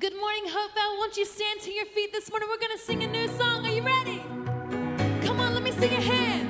Good morning, Hopevale. Won't you stand to your feet this morning? We're going to sing a new song. Are you ready? Come on, let me see your hands.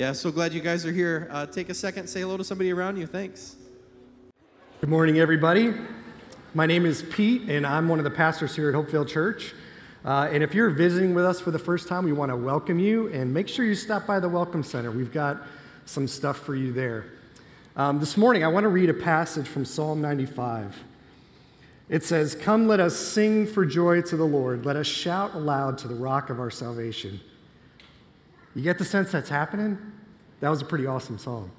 Yeah, so glad you guys are here. Uh, take a second, say hello to somebody around you. Thanks. Good morning, everybody. My name is Pete, and I'm one of the pastors here at Hopevale Church. Uh, and if you're visiting with us for the first time, we want to welcome you and make sure you stop by the Welcome Center. We've got some stuff for you there. Um, this morning, I want to read a passage from Psalm 95. It says, Come, let us sing for joy to the Lord. Let us shout aloud to the rock of our salvation. You get the sense that's happening? That was a pretty awesome song.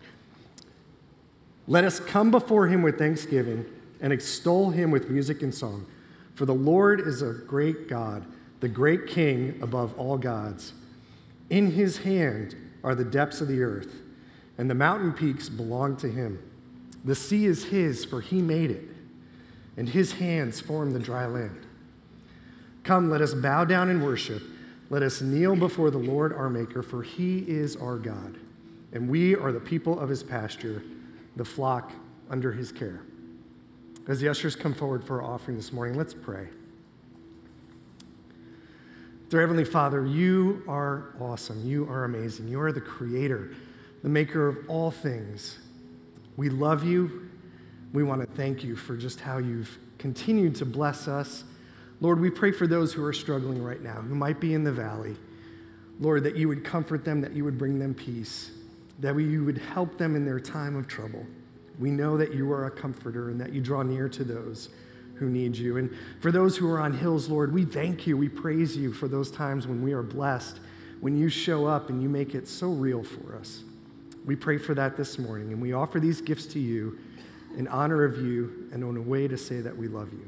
Let us come before him with thanksgiving and extol him with music and song. For the Lord is a great God, the great King above all gods. In his hand are the depths of the earth, and the mountain peaks belong to him. The sea is his, for he made it, and his hands formed the dry land. Come, let us bow down and worship. Let us kneel before the Lord our Maker, for he is our God, and we are the people of his pasture, the flock under his care. As the ushers come forward for our offering this morning, let's pray. Dear Heavenly Father, you are awesome. You are amazing. You are the creator, the maker of all things. We love you. We want to thank you for just how you've continued to bless us. Lord, we pray for those who are struggling right now, who might be in the valley. Lord, that you would comfort them, that you would bring them peace, that you would help them in their time of trouble. We know that you are a comforter and that you draw near to those who need you. And for those who are on hills, Lord, we thank you. We praise you for those times when we are blessed, when you show up and you make it so real for us. We pray for that this morning, and we offer these gifts to you in honor of you and on a way to say that we love you.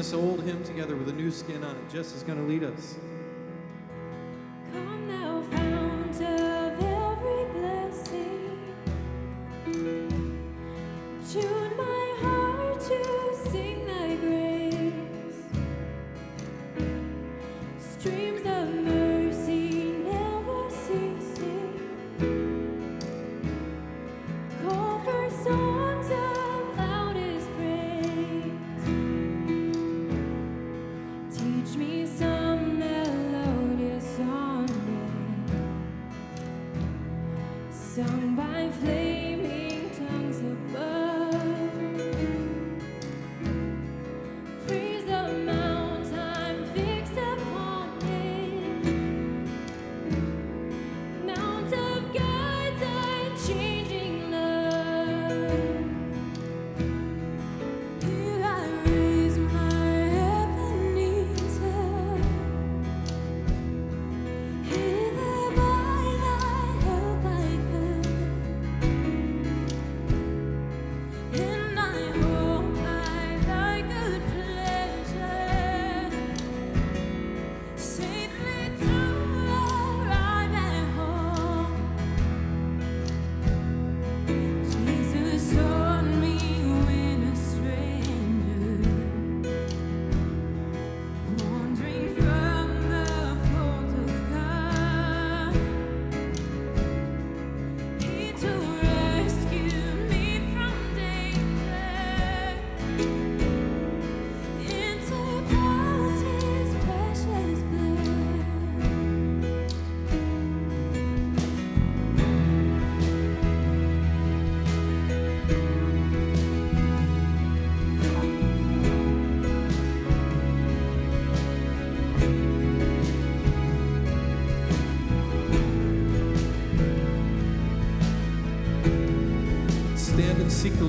This old hymn together with a new skin on it. Jess is going to lead us.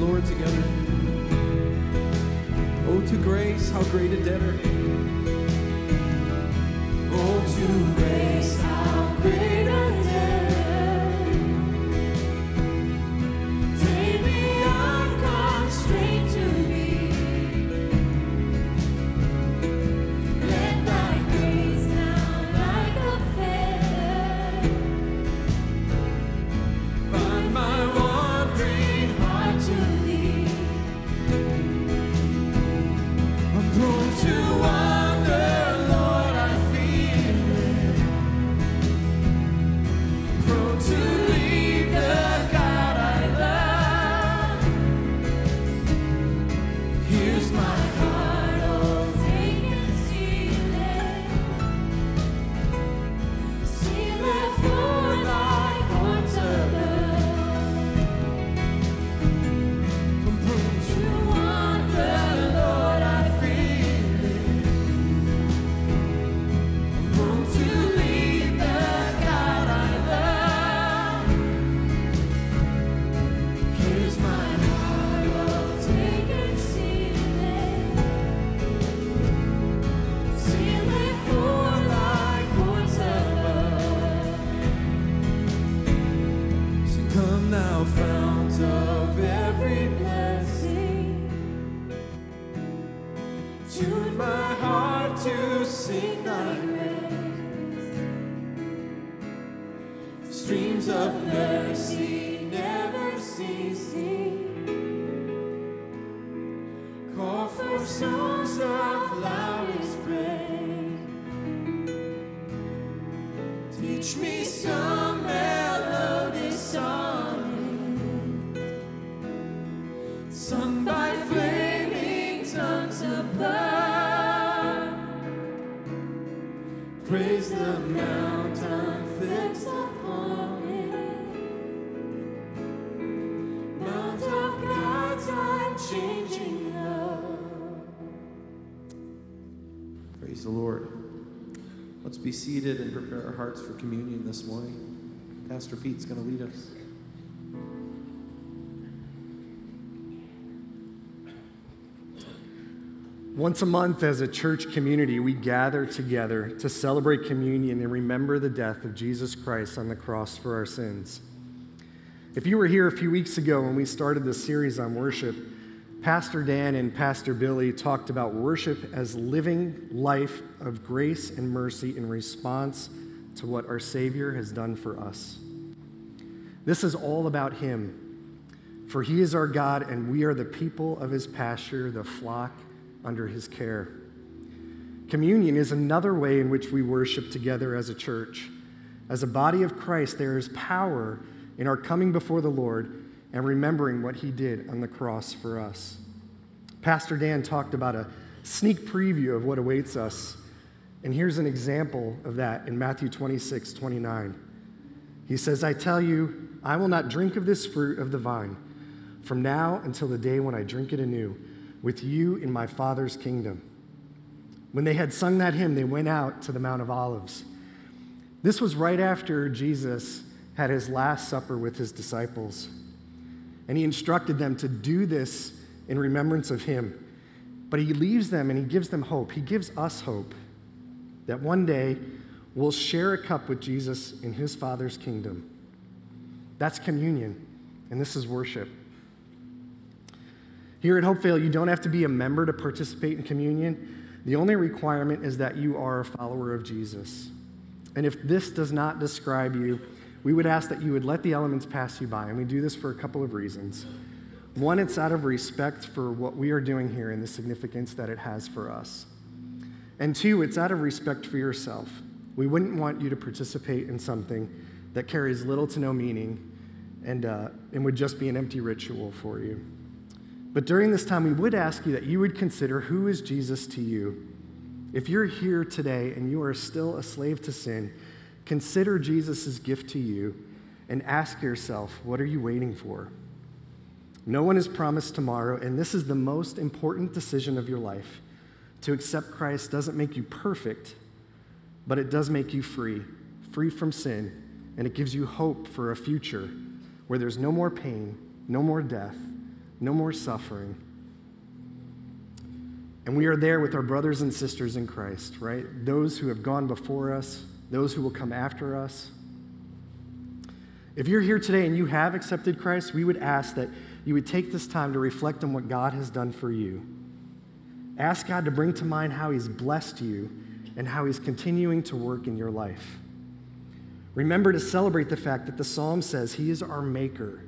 And be seated and prepare our hearts for communion this morning. Pastor Pete's going to lead us. Once a month, as a church community, we gather together to celebrate communion and remember the death of Jesus Christ on the cross for our sins. If you were here a few weeks ago when we started this series on worship, Pastor Dan and Pastor Billy talked about worship as living life of grace and mercy in response to what our Savior has done for us. This is all about Him, for He is our God and we are the people of His pasture, the flock under His care. Communion is another way in which we worship together as a church. As a body of Christ, there is power in our coming before the Lord and remembering what He did on the cross for us. Pastor Dan talked about a sneak preview of what awaits us. And here's an example of that in Matthew 26, 29. He says, I tell you, I will not drink of this fruit of the vine from now until the day when I drink it anew with you in my Father's kingdom. When they had sung that hymn, they went out to the Mount of Olives. This was right after Jesus had his last supper with his disciples. And he instructed them to do this in remembrance of him. But he leaves them and he gives them hope. He gives us hope that one day we'll share a cup with Jesus in his Father's kingdom. That's communion, and this is worship. Here at Hopevale, you don't have to be a member to participate in communion. The only requirement is that you are a follower of Jesus. And if this does not describe you, we would ask that you would let the elements pass you by. And we do this for a couple of reasons. One, it's out of respect for what we are doing here and the significance that it has for us. And two, it's out of respect for yourself. We wouldn't want you to participate in something that carries little to no meaning and, uh, and would just be an empty ritual for you. But during this time, we would ask you that you would consider who is Jesus to you. If you're here today and you are still a slave to sin, consider Jesus' gift to you and ask yourself, what are you waiting for? No one is promised tomorrow, and this is the most important decision of your life. To accept Christ doesn't make you perfect, but it does make you free, free from sin, and it gives you hope for a future where there's no more pain, no more death, no more suffering. And we are there with our brothers and sisters in Christ, right? Those who have gone before us, those who will come after us. If you're here today and you have accepted Christ, we would ask that you would take this time to reflect on what God has done for you. Ask God to bring to mind how He's blessed you and how He's continuing to work in your life. Remember to celebrate the fact that the psalm says He is our maker,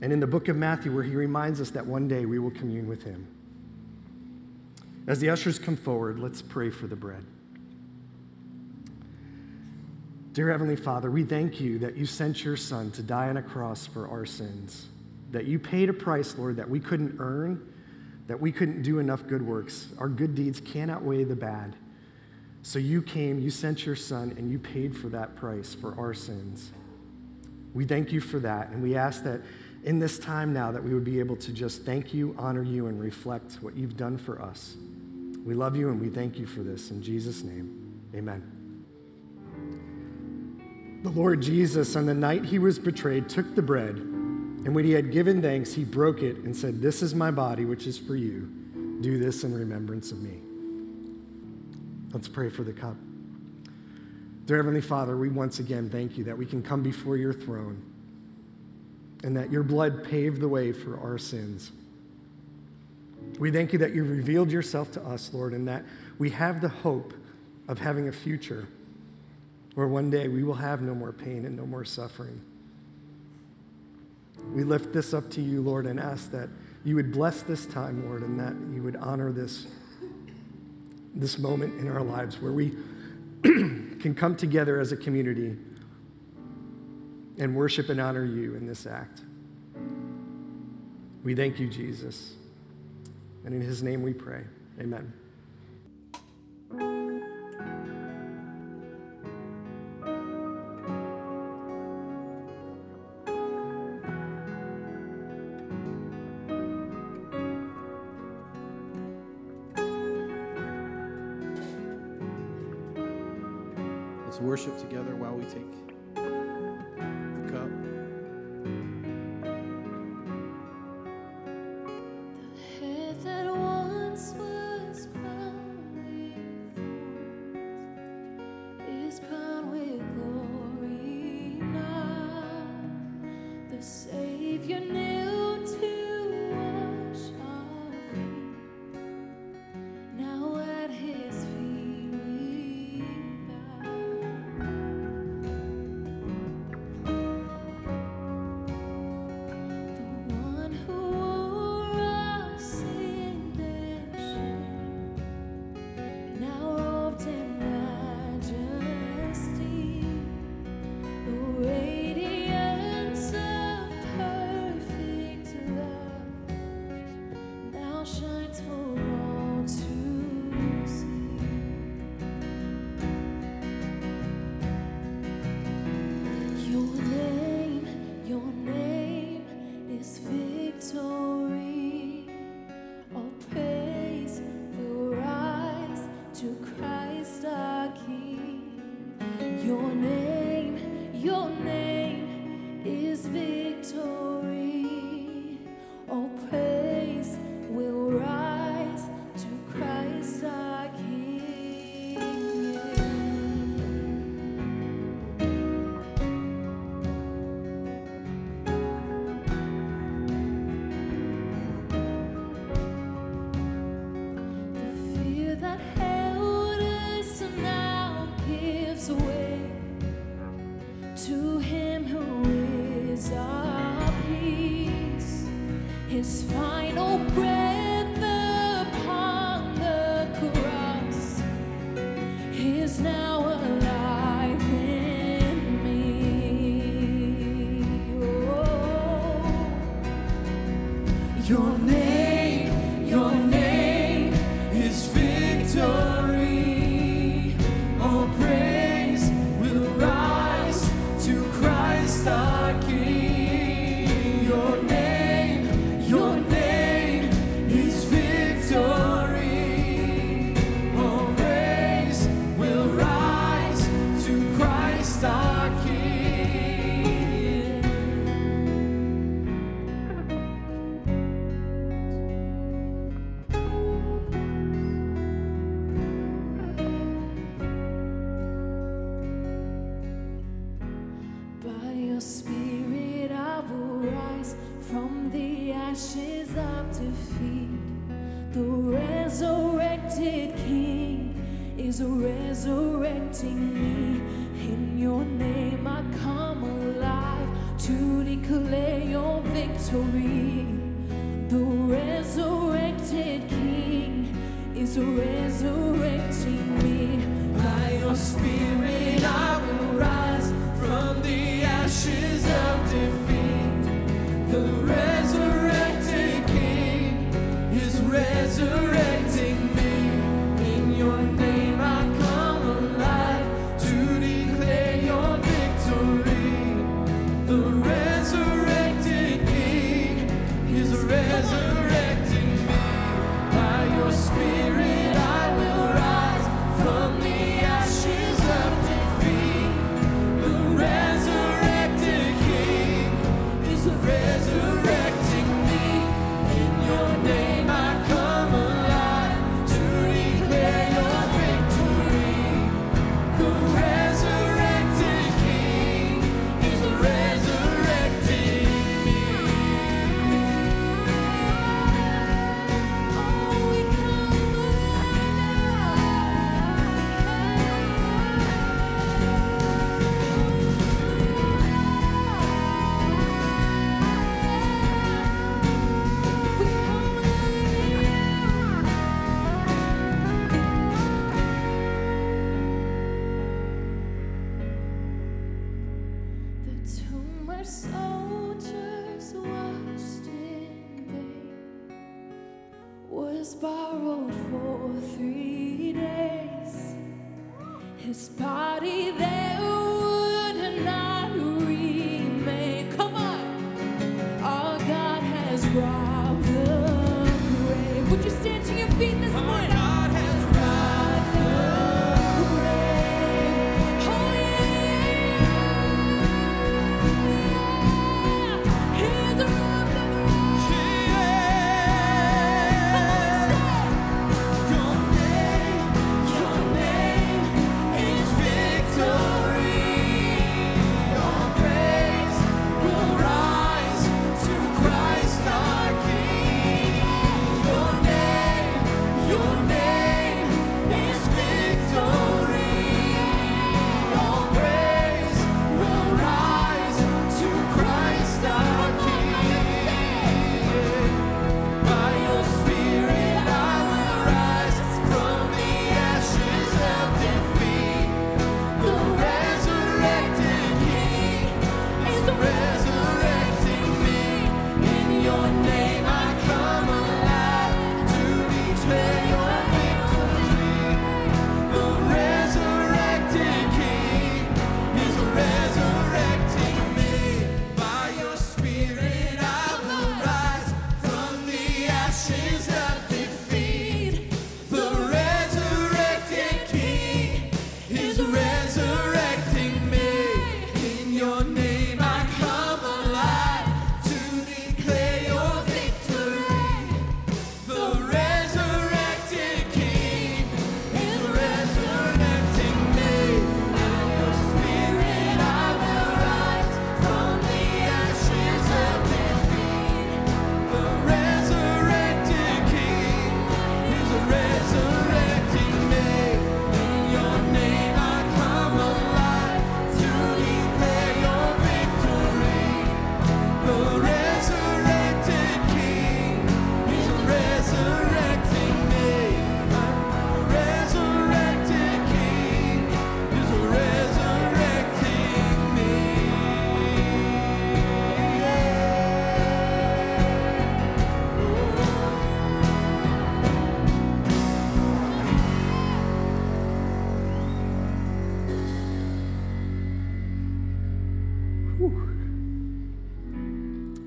and in the book of Matthew, where He reminds us that one day we will commune with Him. As the ushers come forward, let's pray for the bread. Dear Heavenly Father, we thank you that you sent your Son to die on a cross for our sins, that you paid a price, Lord, that we couldn't earn, that we couldn't do enough good works. Our good deeds can't outweigh the bad. So you came, you sent your Son, and you paid for that price for our sins. We thank you for that, and we ask that in this time now that we would be able to just thank you, honor you, and reflect what you've done for us. We love you and we thank you for this. In Jesus' name, amen. The Lord Jesus, on the night he was betrayed, took the bread, and when he had given thanks, he broke it and said, This is my body, which is for you. Do this in remembrance of me. Let's pray for the cup. Dear Heavenly Father, we once again thank you that we can come before your throne and that your blood paved the way for our sins. We thank you that you revealed yourself to us, Lord, and that we have the hope of having a future where one day we will have no more pain and no more suffering. We lift this up to you, Lord, and ask that you would bless this time, Lord, and that you would honor this, this moment in our lives where we can come together as a community and worship and honor you in this act. We thank you, Jesus. And in his name we pray. Amen. Let's worship together while we take.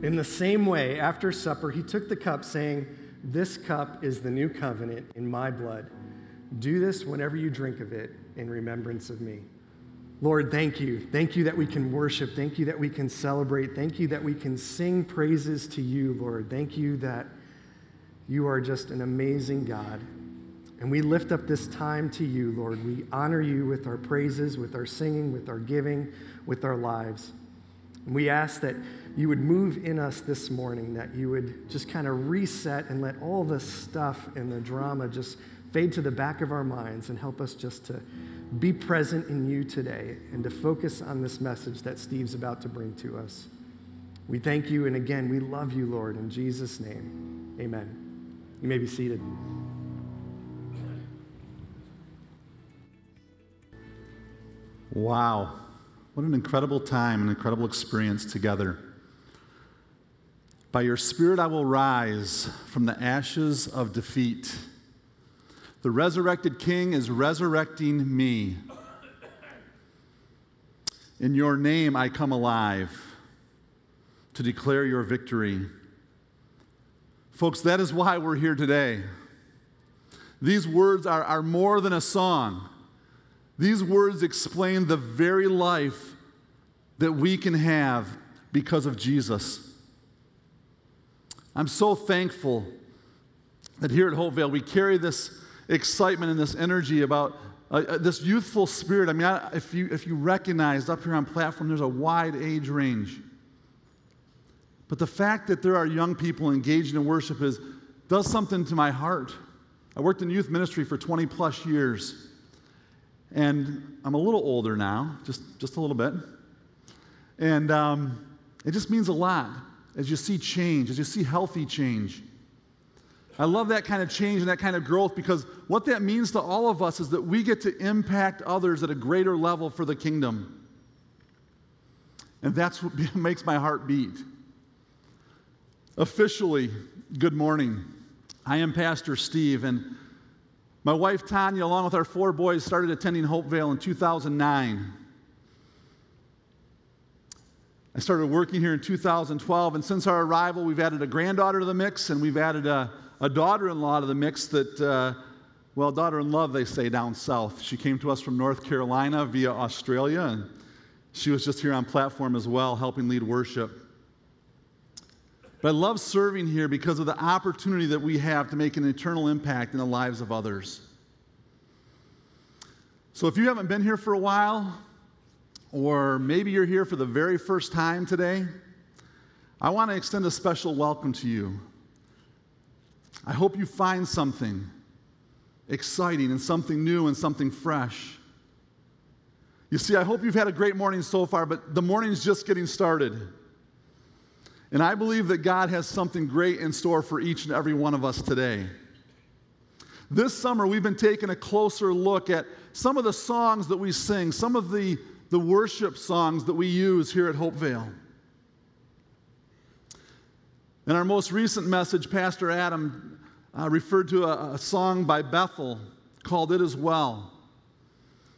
In the same way, after supper, he took the cup, saying, This cup is the new covenant in my blood. Do this whenever you drink of it in remembrance of me. Lord, thank you. Thank you that we can worship. Thank you that we can celebrate. Thank you that we can sing praises to you, Lord. Thank you that you are just an amazing God. And we lift up this time to you, Lord. We honor you with our praises, with our singing, with our giving, with our lives. And we ask that you would move in us this morning, that you would just kind of reset and let all the stuff and the drama just fade to the back of our minds and help us just to be present in you today and to focus on this message that Steve's about to bring to us. We thank you, and again, we love you, Lord. In Jesus' name, amen. You may be seated. Wow. What an incredible time, an incredible experience together. By your Spirit I will rise from the ashes of defeat. The resurrected King is resurrecting me. In your name I come alive to declare your victory. Folks, that is why we're here today. These words are, are more than a song. These words explain the very life that we can have because of Jesus. I'm so thankful that here at Hopevale we carry this excitement and this energy about uh, uh, this youthful spirit. I mean, I, if, you, if you recognize up here on platform, there's a wide age range. But the fact that there are young people engaged in worship is, does something to my heart. I worked in youth ministry for 20 plus years. And I'm a little older now, just, just a little bit. And um, it just means a lot as you see change, as you see healthy change. I love that kind of change and that kind of growth because what that means to all of us is that we get to impact others at a greater level for the kingdom. And that's what makes my heart beat. Officially, good morning. I am Pastor Steve, and my wife Tanya, along with our four boys, started attending Hopevale in 2009. I started working here in 2012, and since our arrival, we've added a granddaughter to the mix, and we've added a, a daughter in law to the mix that, uh, well, daughter in love, they say down south. She came to us from North Carolina via Australia, and she was just here on platform as well, helping lead worship. But I love serving here because of the opportunity that we have to make an eternal impact in the lives of others. So if you haven't been here for a while, or maybe you're here for the very first time today, I want to extend a special welcome to you. I hope you find something exciting and something new and something fresh. You see, I hope you've had a great morning so far, but the morning's just getting started. And I believe that God has something great in store for each and every one of us today. This summer, we've been taking a closer look at some of the songs that we sing, some of the, the worship songs that we use here at Hopevale. In our most recent message, Pastor Adam uh, referred to a, a song by Bethel called It Is Well.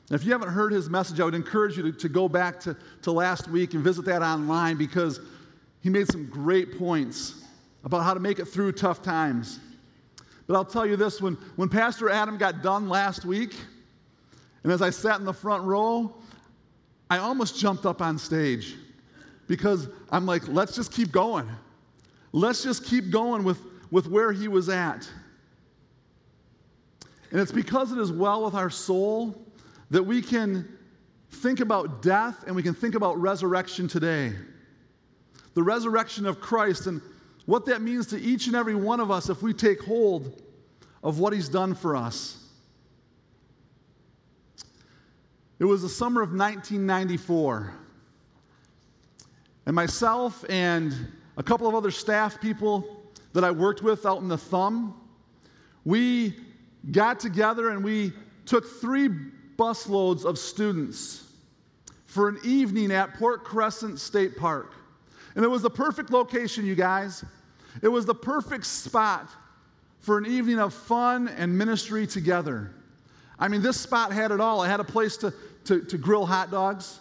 And if you haven't heard his message, I would encourage you to, to go back to, to last week and visit that online because he made some great points about how to make it through tough times. But I'll tell you this when, when Pastor Adam got done last week, and as I sat in the front row, I almost jumped up on stage because I'm like, let's just keep going. Let's just keep going with, with where he was at. And it's because it is well with our soul that we can think about death and we can think about resurrection today the resurrection of Christ and what that means to each and every one of us if we take hold of what He's done for us. It was the summer of 1994. And myself and a couple of other staff people that I worked with out in the thumb, we got together and we took three busloads of students for an evening at Port Crescent State Park. And it was the perfect location, you guys. It was the perfect spot for an evening of fun and ministry together. I mean, this spot had it all. It had a place to, to, to grill hot dogs,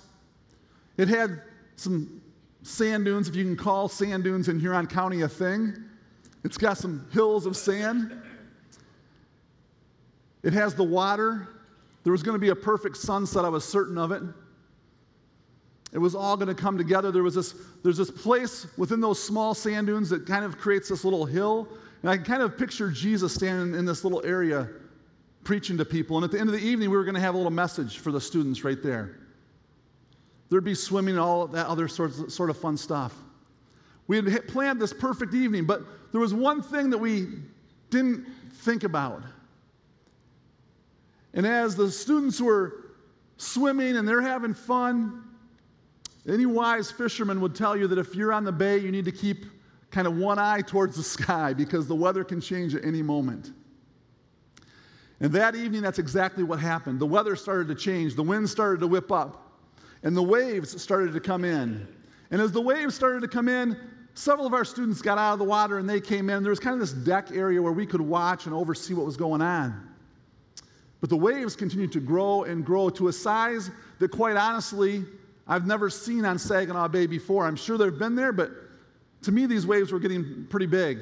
it had some sand dunes, if you can call sand dunes in Huron County a thing. It's got some hills of sand. It has the water. There was going to be a perfect sunset, I was certain of it. It was all going to come together. There was this, there's this place within those small sand dunes that kind of creates this little hill. And I can kind of picture Jesus standing in this little area preaching to people. And at the end of the evening, we were going to have a little message for the students right there. There'd be swimming and all that other sorts, sort of fun stuff. We had planned this perfect evening, but there was one thing that we didn't think about. And as the students were swimming and they're having fun, any wise fisherman would tell you that if you're on the bay, you need to keep kind of one eye towards the sky because the weather can change at any moment. And that evening, that's exactly what happened. The weather started to change, the wind started to whip up, and the waves started to come in. And as the waves started to come in, several of our students got out of the water and they came in. There was kind of this deck area where we could watch and oversee what was going on. But the waves continued to grow and grow to a size that, quite honestly, I've never seen on Saginaw Bay before. I'm sure they've been there, but to me, these waves were getting pretty big.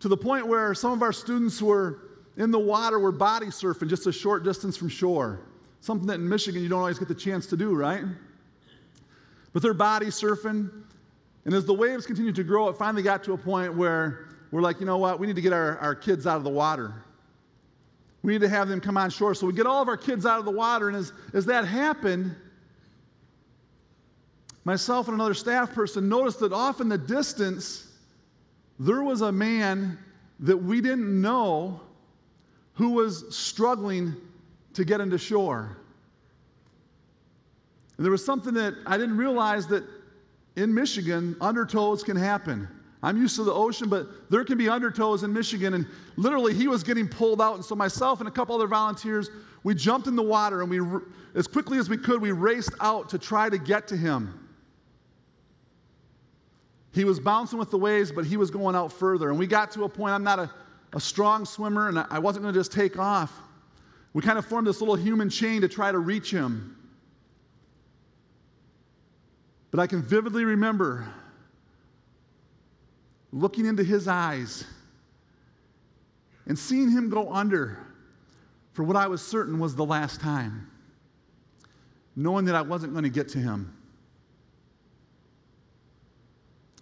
To the point where some of our students were in the water, were body surfing just a short distance from shore. Something that in Michigan you don't always get the chance to do, right? But they're body surfing. And as the waves continued to grow, it finally got to a point where we're like, you know what? We need to get our, our kids out of the water. We need to have them come on shore. So we get all of our kids out of the water. And as, as that happened, myself and another staff person noticed that off in the distance, there was a man that we didn't know who was struggling to get into shore. And there was something that I didn't realize that in Michigan, undertows can happen. I'm used to the ocean, but there can be undertows in Michigan. And literally, he was getting pulled out. And so, myself and a couple other volunteers, we jumped in the water and we, as quickly as we could, we raced out to try to get to him. He was bouncing with the waves, but he was going out further. And we got to a point, I'm not a, a strong swimmer, and I wasn't going to just take off. We kind of formed this little human chain to try to reach him. But I can vividly remember looking into his eyes and seeing him go under for what I was certain was the last time, knowing that I wasn't going to get to him.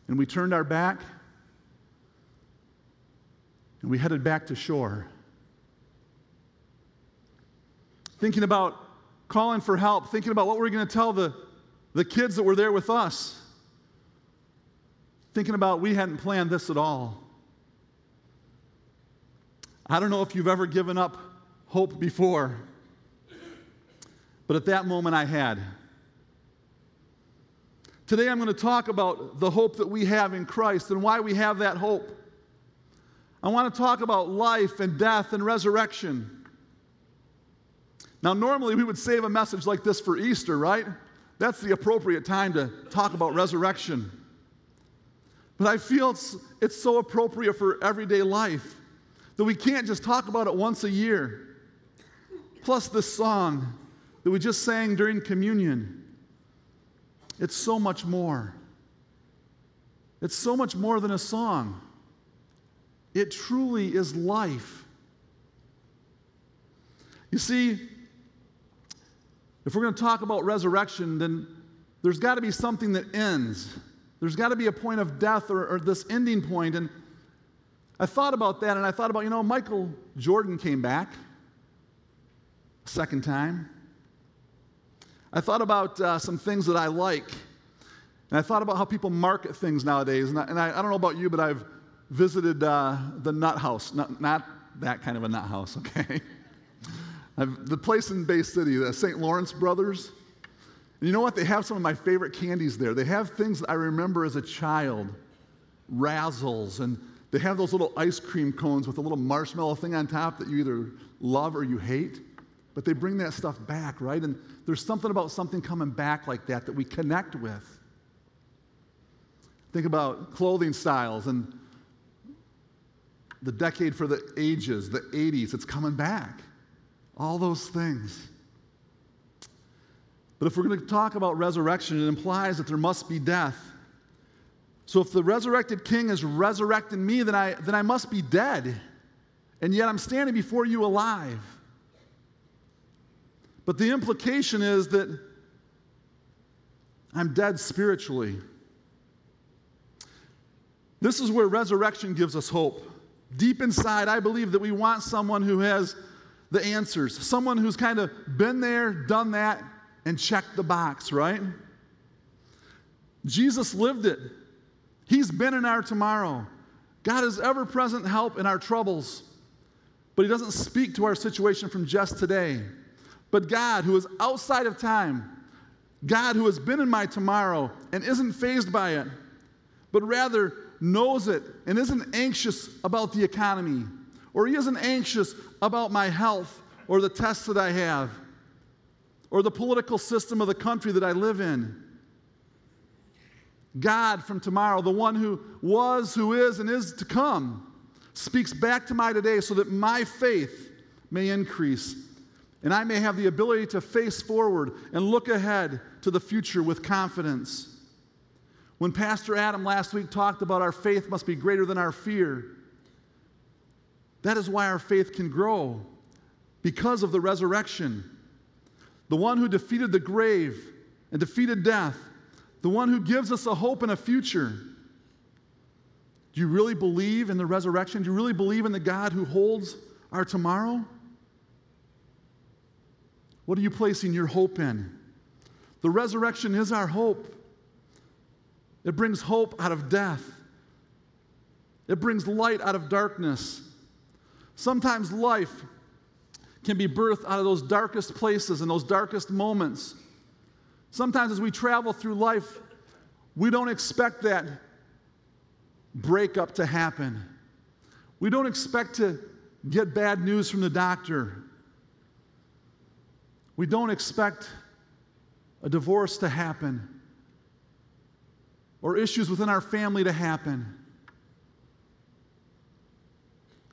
And we turned our back and we headed back to shore. Thinking about calling for help, thinking about what we're going to tell the, the kids that were there with us. Thinking about we hadn't planned this at all. I don't know if you've ever given up hope before, but at that moment I had. Today I'm going to talk about the hope that we have in Christ and why we have that hope. I want to talk about life and death and resurrection. Now, normally we would save a message like this for Easter, right? That's the appropriate time to talk about resurrection. But I feel it's, it's so appropriate for everyday life that we can't just talk about it once a year. Plus, this song that we just sang during communion. It's so much more. It's so much more than a song. It truly is life. You see, if we're going to talk about resurrection, then there's got to be something that ends. There's got to be a point of death or, or this ending point. And I thought about that and I thought about, you know, Michael Jordan came back a second time. I thought about uh, some things that I like. And I thought about how people market things nowadays. And I, and I, I don't know about you, but I've visited uh, the Nut House. Not, not that kind of a nut house, okay? I've, the place in Bay City, the St. Laurent Brothers. And you know what? They have some of my favorite candies there. They have things that I remember as a child razzles, and they have those little ice cream cones with a little marshmallow thing on top that you either love or you hate. But they bring that stuff back, right? And there's something about something coming back like that that we connect with. Think about clothing styles and the decade for the ages, the 80s, it's coming back. All those things. But if we're going to talk about resurrection, it implies that there must be death. So if the resurrected king is resurrecting me, then I, then I must be dead. And yet I'm standing before you alive. But the implication is that I'm dead spiritually. This is where resurrection gives us hope. Deep inside, I believe that we want someone who has the answers, someone who's kind of been there, done that, and checked the box, right? Jesus lived it. He's been in our tomorrow. God is ever present help in our troubles, but He doesn't speak to our situation from just today. But God, who is outside of time, God, who has been in my tomorrow and isn't fazed by it, but rather knows it and isn't anxious about the economy, or He isn't anxious about my health or the tests that I have, or the political system of the country that I live in. God from tomorrow, the one who was, who is, and is to come, speaks back to my today so that my faith may increase and I may have the ability to face forward and look ahead to the future with confidence. When Pastor Adam last week talked about our faith must be greater than our fear, that is why our faith can grow because of the resurrection. The one who defeated the grave and defeated death, the one who gives us a hope and a future. Do you really believe in the resurrection? Do you really believe in the God who holds our tomorrow? What are you placing your hope in? The resurrection is our hope. It brings hope out of death, it brings light out of darkness. Sometimes life can be birthed out of those darkest places and those darkest moments. Sometimes as we travel through life, we don't expect that breakup to happen. We don't expect to get bad news from the doctor. We don't expect a divorce to happen or issues within our family to happen.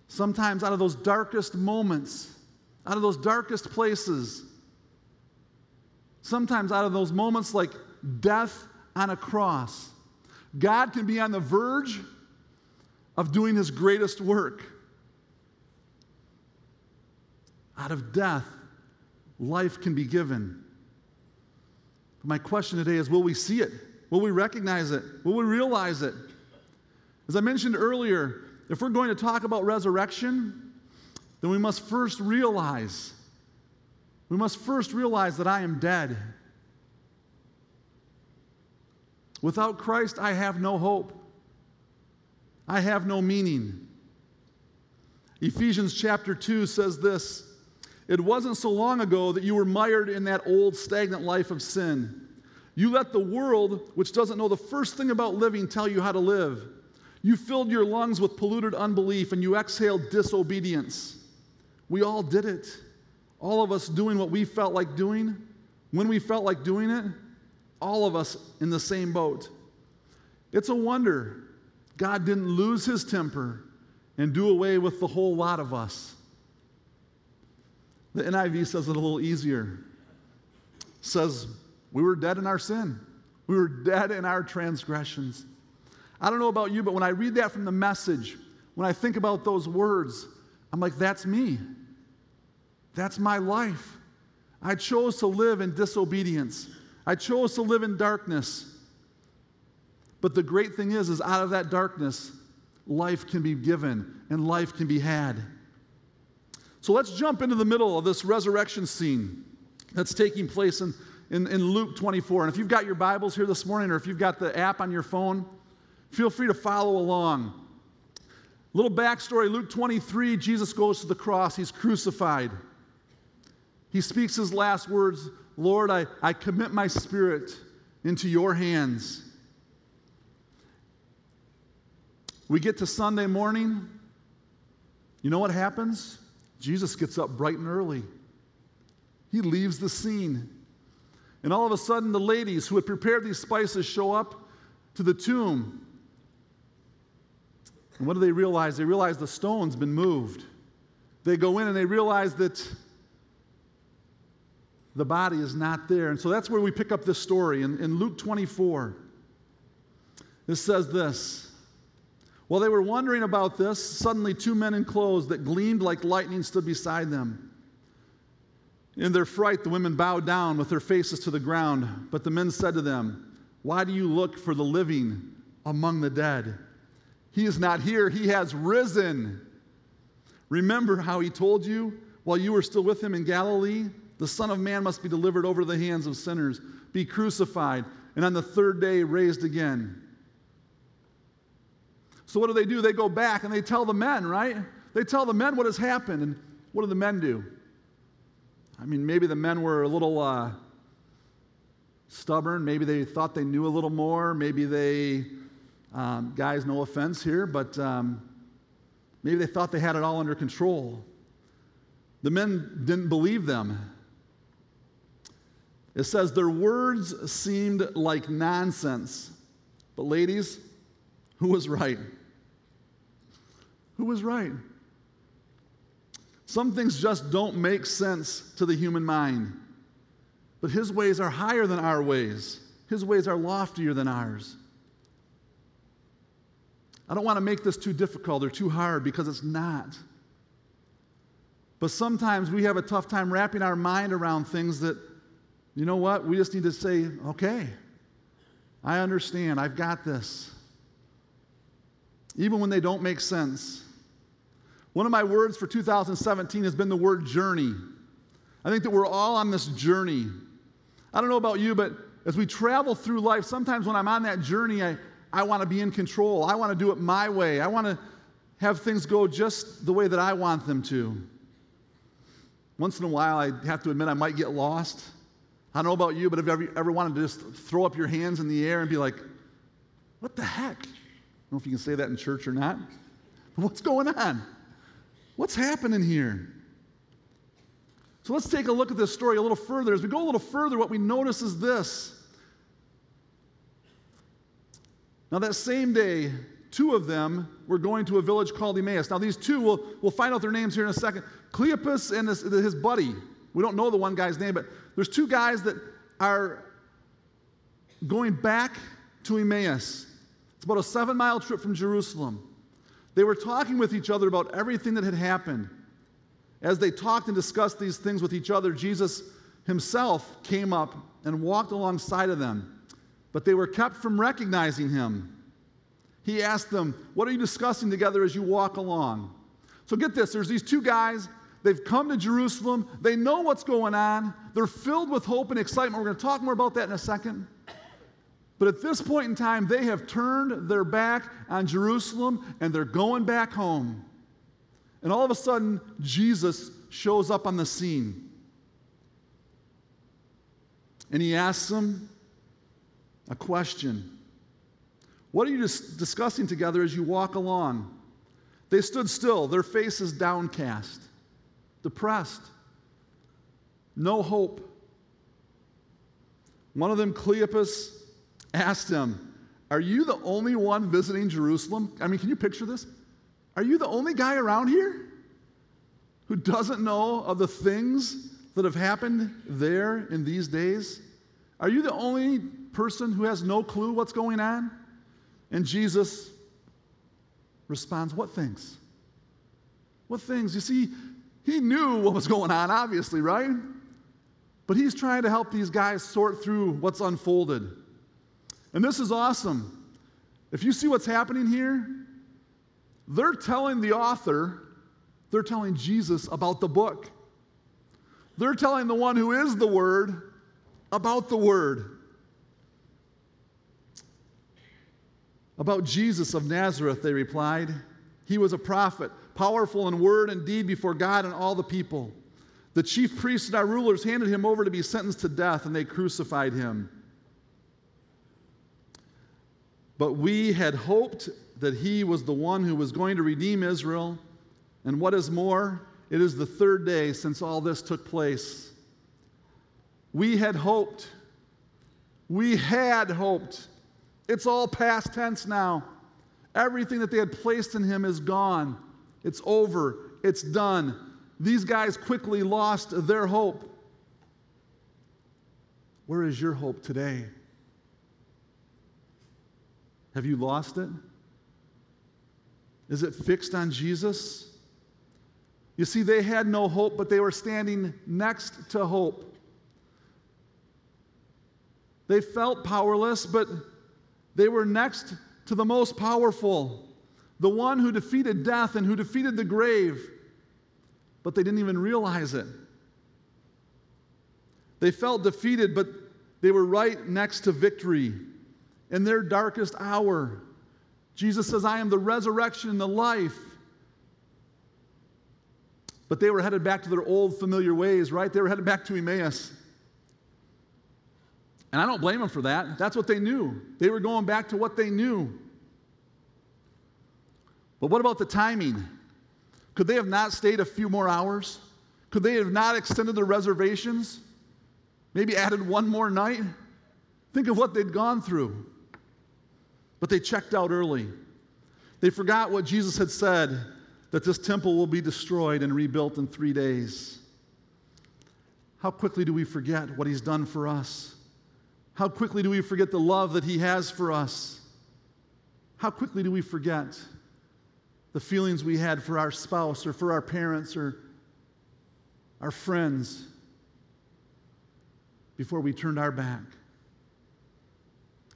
Sometimes out of those darkest moments, out of those darkest places, sometimes out of those moments like death on a cross, God can be on the verge of doing his greatest work. Out of death, life can be given. But my question today is will we see it? Will we recognize it? Will we realize it? As I mentioned earlier, if we're going to talk about resurrection, then we must first realize, we must first realize that I am dead. Without Christ, I have no hope. I have no meaning. Ephesians chapter 2 says this It wasn't so long ago that you were mired in that old stagnant life of sin. You let the world, which doesn't know the first thing about living, tell you how to live. You filled your lungs with polluted unbelief and you exhaled disobedience. We all did it. All of us doing what we felt like doing, when we felt like doing it, all of us in the same boat. It's a wonder God didn't lose his temper and do away with the whole lot of us. The NIV says it a little easier. Says, We were dead in our sin, we were dead in our transgressions. I don't know about you, but when I read that from the message, when I think about those words, I'm like, That's me. That's my life. I chose to live in disobedience. I chose to live in darkness. But the great thing is, is out of that darkness, life can be given and life can be had. So let's jump into the middle of this resurrection scene that's taking place in, in, in, Luke 24. And if you've got your Bibles here this morning or if you've got the app on your phone, feel free to follow along. Little backstory Luke 23, Jesus goes to the cross, he's crucified. He speaks his last words Lord, I, I commit my spirit into your hands. We get to Sunday morning. You know what happens? Jesus gets up bright and early. He leaves the scene. And all of a sudden, the ladies who had prepared these spices show up to the tomb. And what do they realize? They realize the stone's been moved. They go in and they realize that the body is not there. And so that's where we pick up this story. In, in Luke 24, it says this While they were wondering about this, suddenly two men in clothes that gleamed like lightning stood beside them. In their fright, the women bowed down with their faces to the ground. But the men said to them, Why do you look for the living among the dead? He is not here, he has risen. Remember how he told you while you were still with him in Galilee? The Son of Man must be delivered over to the hands of sinners, be crucified, and on the third day raised again. So, what do they do? They go back and they tell the men, right? They tell the men what has happened. And what do the men do? I mean, maybe the men were a little uh, stubborn. Maybe they thought they knew a little more. Maybe they, um, guys, no offense here, but um, maybe they thought they had it all under control. The men didn't believe them. It says, Their words seemed like nonsense. But, ladies, who was right? Who was right? Some things just don't make sense to the human mind. But His ways are higher than our ways, His ways are loftier than ours. I don't want to make this too difficult or too hard because it's not. But sometimes we have a tough time wrapping our mind around things that you know what? We just need to say, okay, I understand. I've got this. Even when they don't make sense. One of my words for 2017 has been the word journey. I think that we're all on this journey. I don't know about you, but as we travel through life, sometimes when I'm on that journey, I, I want to be in control. I want to do it my way. I want to have things go just the way that I want them to. Once in a while, I have to admit I might get lost. I don't know about you, but have you ever, ever wanted to just throw up your hands in the air and be like, what the heck? I don't know if you can say that in church or not. But what's going on? What's happening here? So let's take a look at this story a little further. As we go a little further, what we notice is this. Now, that same day, two of them were going to a village called Emmaus. Now, these two, we'll, we'll find out their names here in a second. Cleopas and his, his buddy. We don't know the one guy's name, but there's two guys that are going back to Emmaus. It's about a seven mile trip from Jerusalem. They were talking with each other about everything that had happened. As they talked and discussed these things with each other, Jesus himself came up and walked alongside of them, but they were kept from recognizing him. He asked them, What are you discussing together as you walk along? So get this there's these two guys. They've come to Jerusalem. They know what's going on. They're filled with hope and excitement. We're going to talk more about that in a second. But at this point in time, they have turned their back on Jerusalem and they're going back home. And all of a sudden, Jesus shows up on the scene. And he asks them a question What are you dis- discussing together as you walk along? They stood still, their faces downcast, depressed, no hope. One of them, Cleopas, asked him, Are you the only one visiting Jerusalem? I mean, can you picture this? Are you the only guy around here who doesn't know of the things that have happened there in these days? Are you the only person who has no clue what's going on? And Jesus responds, What things? What things? You see, he knew what was going on, obviously, right? But he's trying to help these guys sort through what's unfolded. And this is awesome. If you see what's happening here, they're telling the author, they're telling Jesus about the book. They're telling the one who is the Word about the Word. About Jesus of Nazareth, they replied. He was a prophet, powerful in word and deed before God and all the people. The chief priests and our rulers handed him over to be sentenced to death, and they crucified him. But we had hoped that he was the one who was going to redeem Israel. And what is more, it is the third day since all this took place. We had hoped. We had hoped. It's all past tense now. Everything that they had placed in him is gone. It's over. It's done. These guys quickly lost their hope. Where is your hope today? Have you lost it? Is it fixed on Jesus? You see, they had no hope, but they were standing next to hope. They felt powerless, but they were next to the most powerful, the one who defeated death and who defeated the grave, but they didn't even realize it. They felt defeated, but they were right next to victory in their darkest hour. Jesus says, I am the resurrection and the life. But they were headed back to their old familiar ways, right? They were headed back to Emmaus. And I don't blame them for that. That's what they knew. They were going back to what they knew. But what about the timing? Could they have not stayed a few more hours? Could they have not extended their reservations? Maybe added one more night? Think of what they'd gone through. But they checked out early. They forgot what Jesus had said that this temple will be destroyed and rebuilt in three days. How quickly do we forget what he's done for us? How quickly do we forget the love that he has for us? How quickly do we forget the feelings we had for our spouse or for our parents or our friends before we turned our back?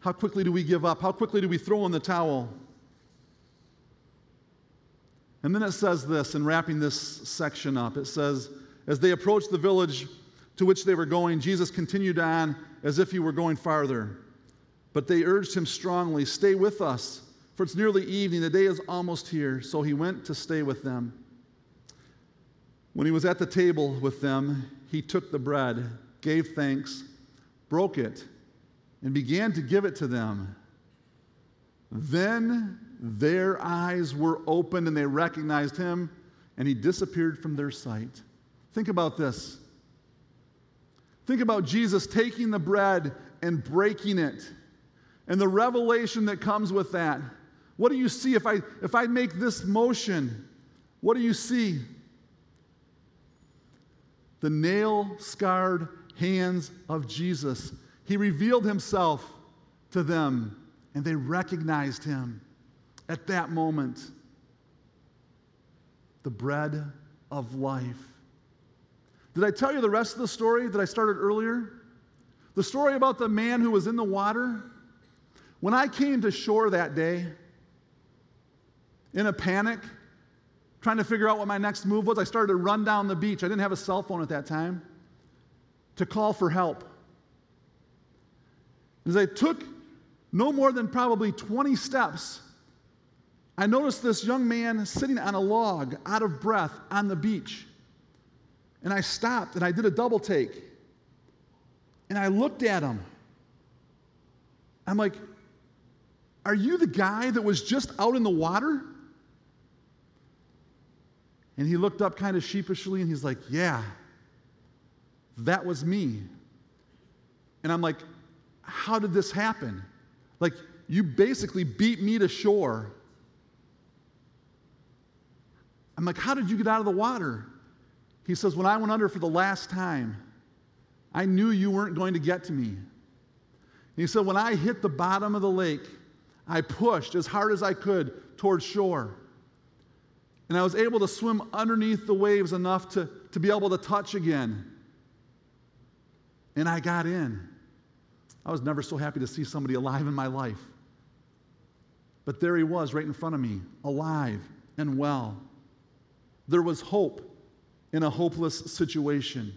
How quickly do we give up? How quickly do we throw in the towel? And then it says this, in wrapping this section up, it says, as they approached the village to which they were going, Jesus continued on as if he were going farther. But they urged him strongly, Stay with us, for it's nearly evening. The day is almost here. So he went to stay with them. When he was at the table with them, he took the bread, gave thanks, broke it, and began to give it to them. Then their eyes were opened and they recognized him, and he disappeared from their sight. Think about this. Think about Jesus taking the bread and breaking it, and the revelation that comes with that. What do you see if I if I make this motion? What do you see? The nail-scarred hands of Jesus. He revealed himself to them and they recognized him at that moment. The bread of life. Did I tell you the rest of the story that I started earlier? The story about the man who was in the water? When I came to shore that day, in a panic, trying to figure out what my next move was, I started to run down the beach. I didn't have a cell phone at that time to call for help. As I took no more than probably 20 steps, I noticed this young man sitting on a log, out of breath, on the beach. And I stopped and I did a double take. And I looked at him. I'm like, Are you the guy that was just out in the water? And he looked up kind of sheepishly and he's like, Yeah, that was me. And I'm like, How did this happen? Like, you basically beat me to shore. I'm like, How did you get out of the water? He says, When I went under for the last time, I knew you weren't going to get to me. And he said, When I hit the bottom of the lake, I pushed as hard as I could towards shore. And I was able to swim underneath the waves enough to, to be able to touch again. And I got in. I was never so happy to see somebody alive in my life. But there he was right in front of me, alive and well. There was hope in a hopeless situation.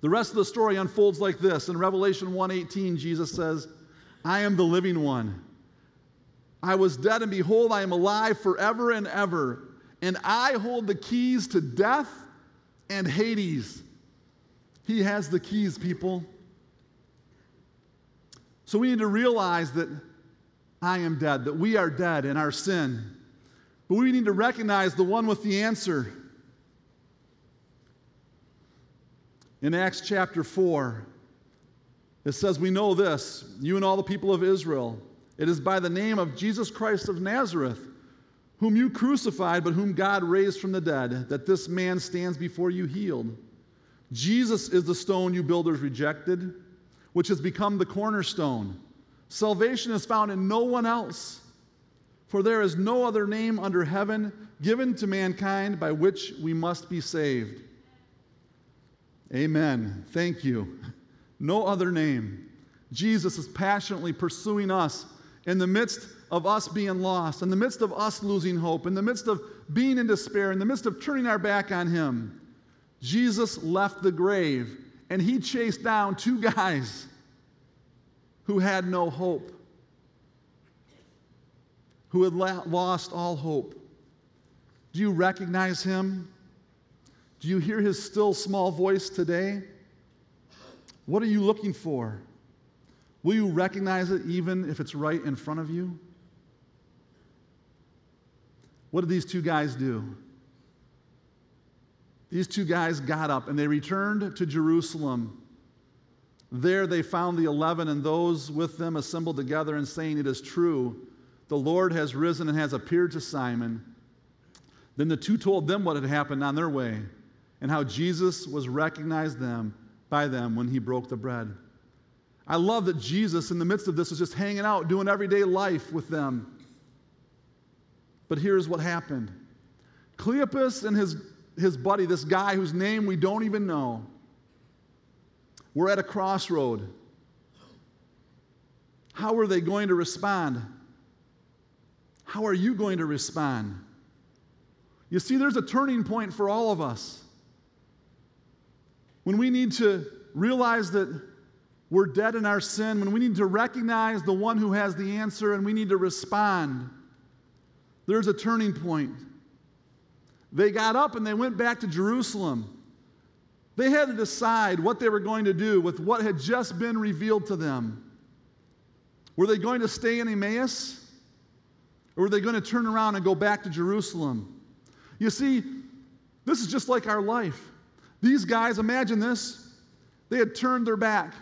The rest of the story unfolds like this. In Revelation 1:18, Jesus says, "I am the living one. I was dead and behold I am alive forever and ever, and I hold the keys to death and Hades." He has the keys, people. So we need to realize that I am dead, that we are dead in our sin. But we need to recognize the one with the answer. In Acts chapter 4, it says, We know this, you and all the people of Israel. It is by the name of Jesus Christ of Nazareth, whom you crucified, but whom God raised from the dead, that this man stands before you healed. Jesus is the stone you builders rejected, which has become the cornerstone. Salvation is found in no one else, for there is no other name under heaven given to mankind by which we must be saved. Amen. Thank you. No other name. Jesus is passionately pursuing us in the midst of us being lost, in the midst of us losing hope, in the midst of being in despair, in the midst of turning our back on Him. Jesus left the grave and He chased down two guys who had no hope, who had la- lost all hope. Do you recognize Him? Do you hear His still small voice today? What are you looking for? Will you recognize it even if it's right in front of you? What did these two guys do? These two guys got up and they returned to Jerusalem. There they found the eleven and those with them assembled together and saying, It is true, the Lord has risen and has appeared to Simon. Then the two told them what had happened on their way and how Jesus was recognized them by them when he broke the bread. I love that Jesus, in the midst of this, was just hanging out, doing everyday life with them. But here's what happened Cleopas and his, his buddy, this guy whose name we don't even know, We're at a crossroad. How are they going to respond? How are you going to respond? You see, there's a turning point for all of us. When we need to realize that we're dead in our sin, when we need to recognize the one who has the answer and we need to respond, there's a turning point. They got up and they went back to Jerusalem. They had to decide what they were going to do with what had just been revealed to them. Were they going to stay in Emmaus? Or were they going to turn around and go back to Jerusalem? You see, this is just like our life. These guys, imagine this. They had turned their back.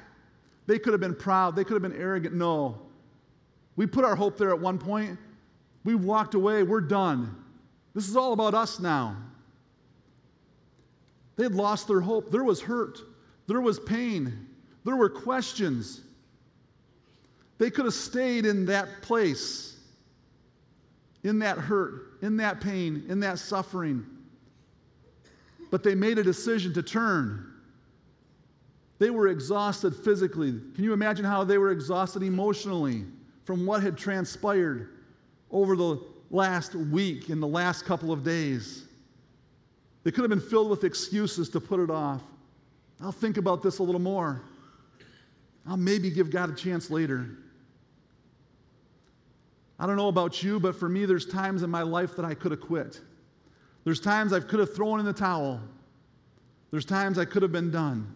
They could have been proud. They could have been arrogant. No. We put our hope there at one point. We walked away. We're done. This is all about us now. They had lost their hope. There was hurt. There was pain. There were questions. They could have stayed in that place, in that hurt, in that pain, in that suffering. But they made a decision to turn. They were exhausted physically. Can you imagine how they were exhausted emotionally from what had transpired over the last week in the last couple of days? They could have been filled with excuses to put it off. I'll think about this a little more. I'll maybe give God a chance later. I don't know about you, but for me, there's times in my life that I could have quit. There's times I could have thrown in the towel. There's times I could have been done.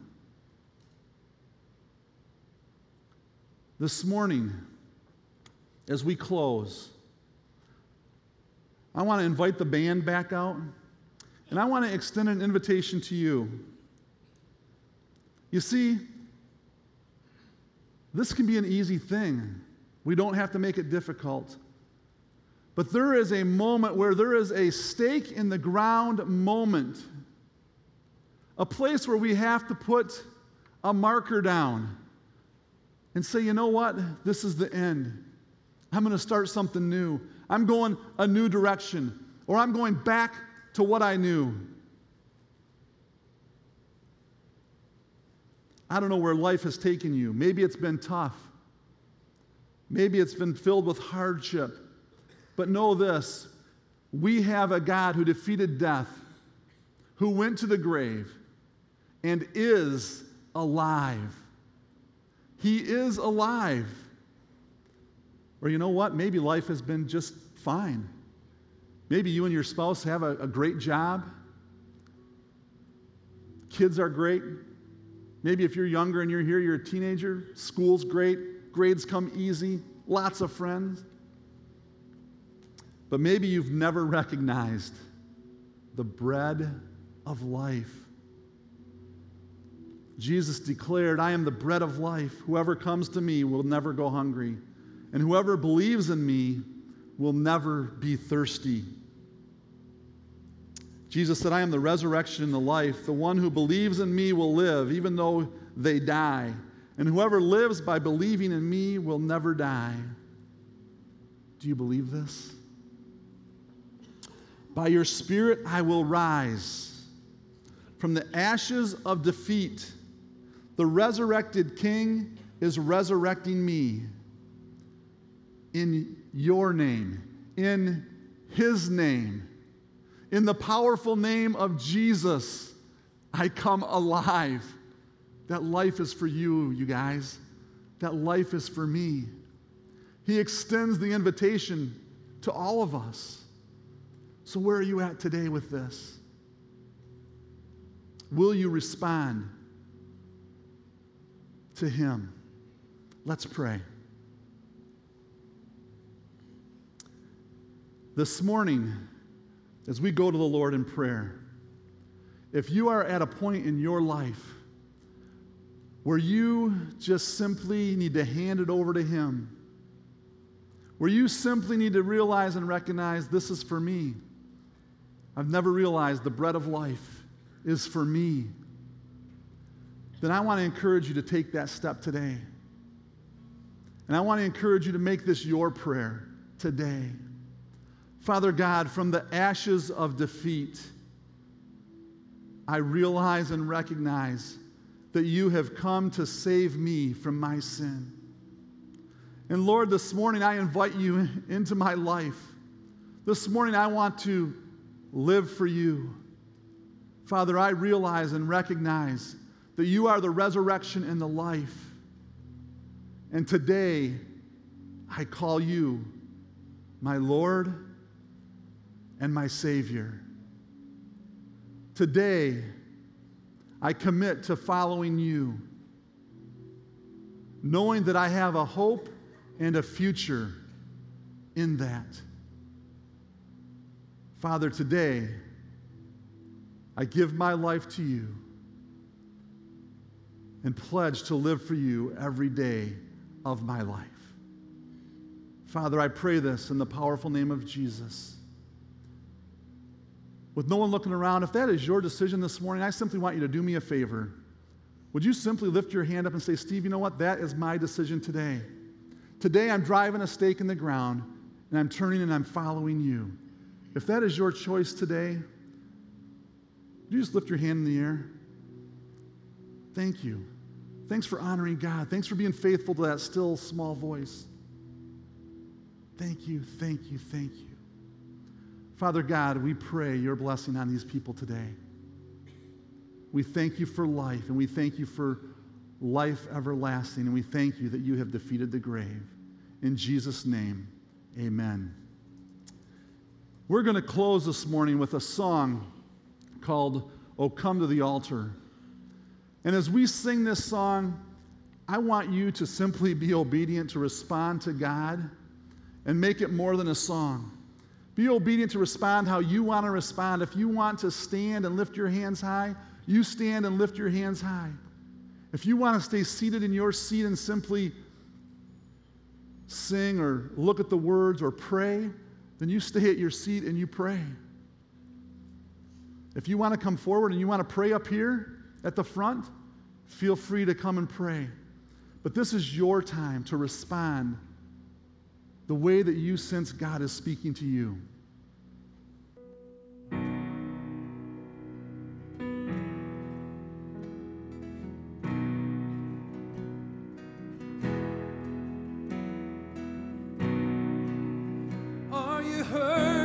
This morning, as we close, I want to invite the band back out, and I want to extend an invitation to you. You see, this can be an easy thing. We don't have to make it difficult. But there is a moment where there is a stake in the ground moment, a place where we have to put a marker down and say, you know what? This is the end. I'm going to start something new. I'm going a new direction, or I'm going back to what I knew. I don't know where life has taken you. Maybe it's been tough. Maybe it's been filled with hardship. But know this we have a God who defeated death, who went to the grave, and is alive. He is alive. Or you know what? Maybe life has been just fine. Maybe you and your spouse have a, a great job. Kids are great. Maybe if you're younger and you're here, you're a teenager, school's great, grades come easy, lots of friends. But maybe you've never recognized the bread of life. Jesus declared, I am the bread of life. Whoever comes to me will never go hungry, and whoever believes in me will never be thirsty. Jesus said, I am the resurrection and the life. The one who believes in me will live, even though they die. And whoever lives by believing in me will never die. Do you believe this? By your Spirit I will rise. From the ashes of defeat, the resurrected King is resurrecting me. In your name, in His name, in the powerful name of Jesus, I come alive. That life is for you, you guys. That life is for me. He extends the invitation to all of us. So, where are you at today with this? Will you respond to Him? Let's pray. This morning, as we go to the Lord in prayer, if you are at a point in your life where you just simply need to hand it over to Him, where you simply need to realize and recognize this is for me. I've never realized the bread of life is for me. Then I want to encourage you to take that step today. And I want to encourage you to make this your prayer today. Father God, from the ashes of defeat, I realize and recognize that you have come to save me from my sin. And Lord, this morning I invite you into my life. This morning I want to live for you. Father, I realize and recognize that you are the resurrection and the life. And today, I call you my Lord and my Savior. Today, I commit to following you, knowing that I have a hope and a future in that. Father, today, I give my life to you and pledge to live for you every day of my life. Father, I pray this in the powerful name of Jesus. With no one looking around, if that is your decision this morning, I simply want you to do me a favor. Would you simply lift your hand up and say, Steve, you know what? That is my decision today. Today I'm driving a stake in the ground and I'm turning and I'm following you. If that is your choice today, would you just lift your hand in the air? Thank you. Thanks for honoring God. Thanks for being faithful to that still small voice. Thank you, thank you, thank you. Father God, we pray your blessing on these people today. We thank you for life, and we thank you for life everlasting, and we thank you that you have defeated the grave. In Jesus' name, amen. We're going to close this morning with a song called Oh Come to the Altar. And as we sing this song, I want you to simply be obedient to respond to God and make it more than a song. Be obedient to respond how you want to respond. If you want to stand and lift your hands high, you stand and lift your hands high. If you want to stay seated in your seat and simply sing or look at the words or pray, then you stay at your seat and you pray. If you want to come forward and you want to pray up here at the front, feel free to come and pray. But this is your time to respond the way that you sense God is speaking to you. Are you hurting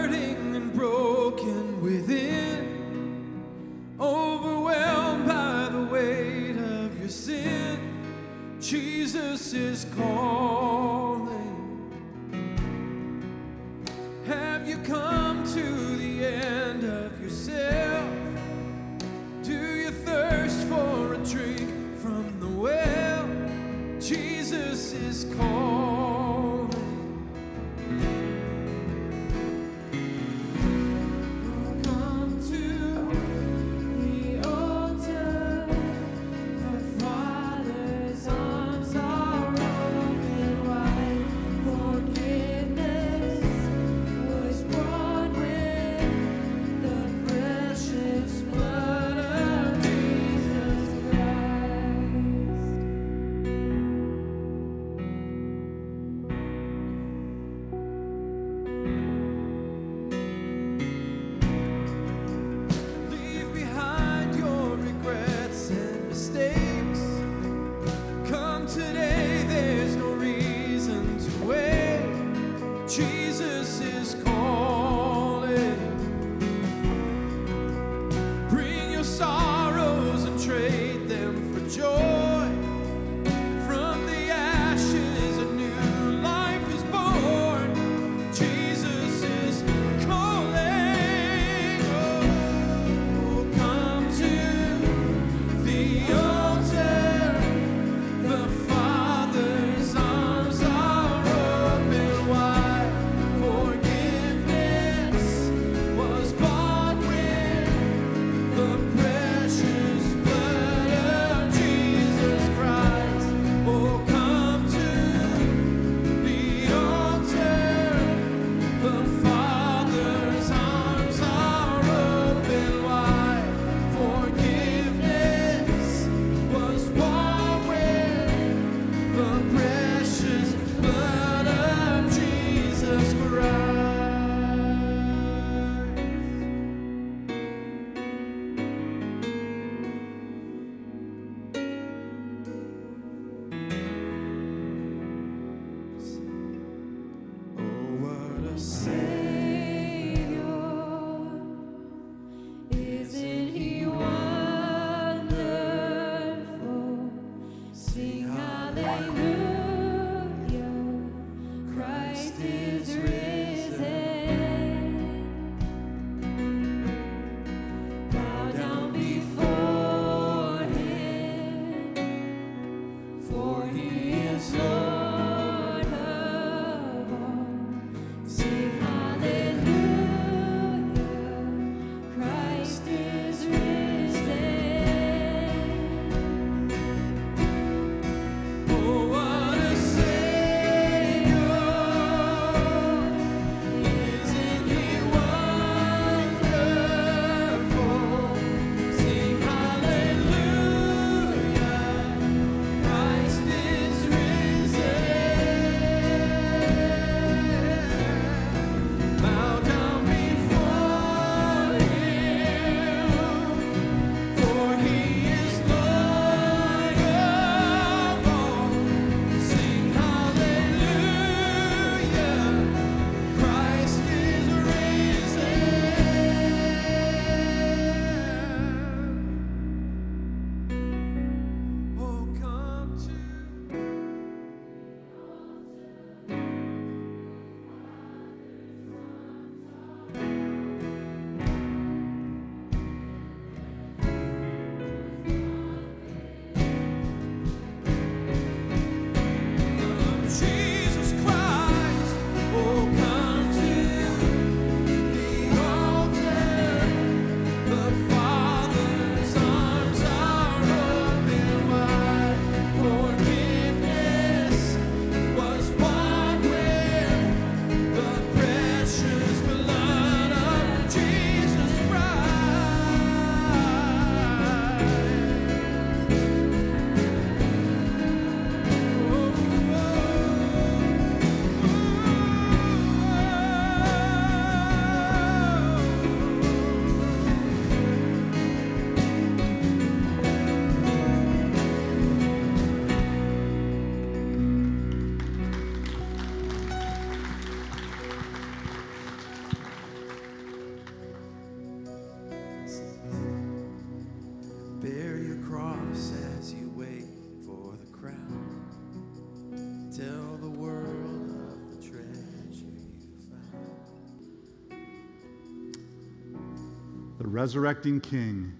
resurrecting King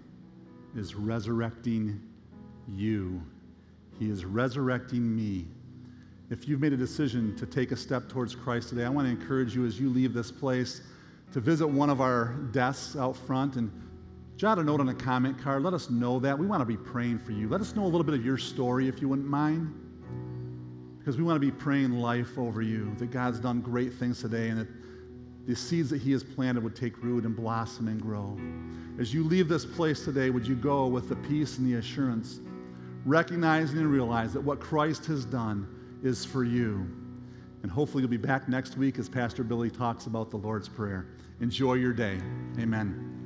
is resurrecting you. He is resurrecting me. If you've made a decision to take a step towards Christ today, I want to encourage you as you leave this place to visit one of our desks out front and jot a note on a comment card. Let us know that. We want to be praying for you. Let us know a little bit of your story if you wouldn't mind. Because we want to be praying life over you, that God's done great things today and that the seeds that He has planted would take root and blossom and grow. As you leave this place today, would you go with the peace and the assurance, recognizing and realize that what Christ has done is for you. And hopefully, you'll be back next week as Pastor Billy talks about the Lord's Prayer. Enjoy your day. Amen.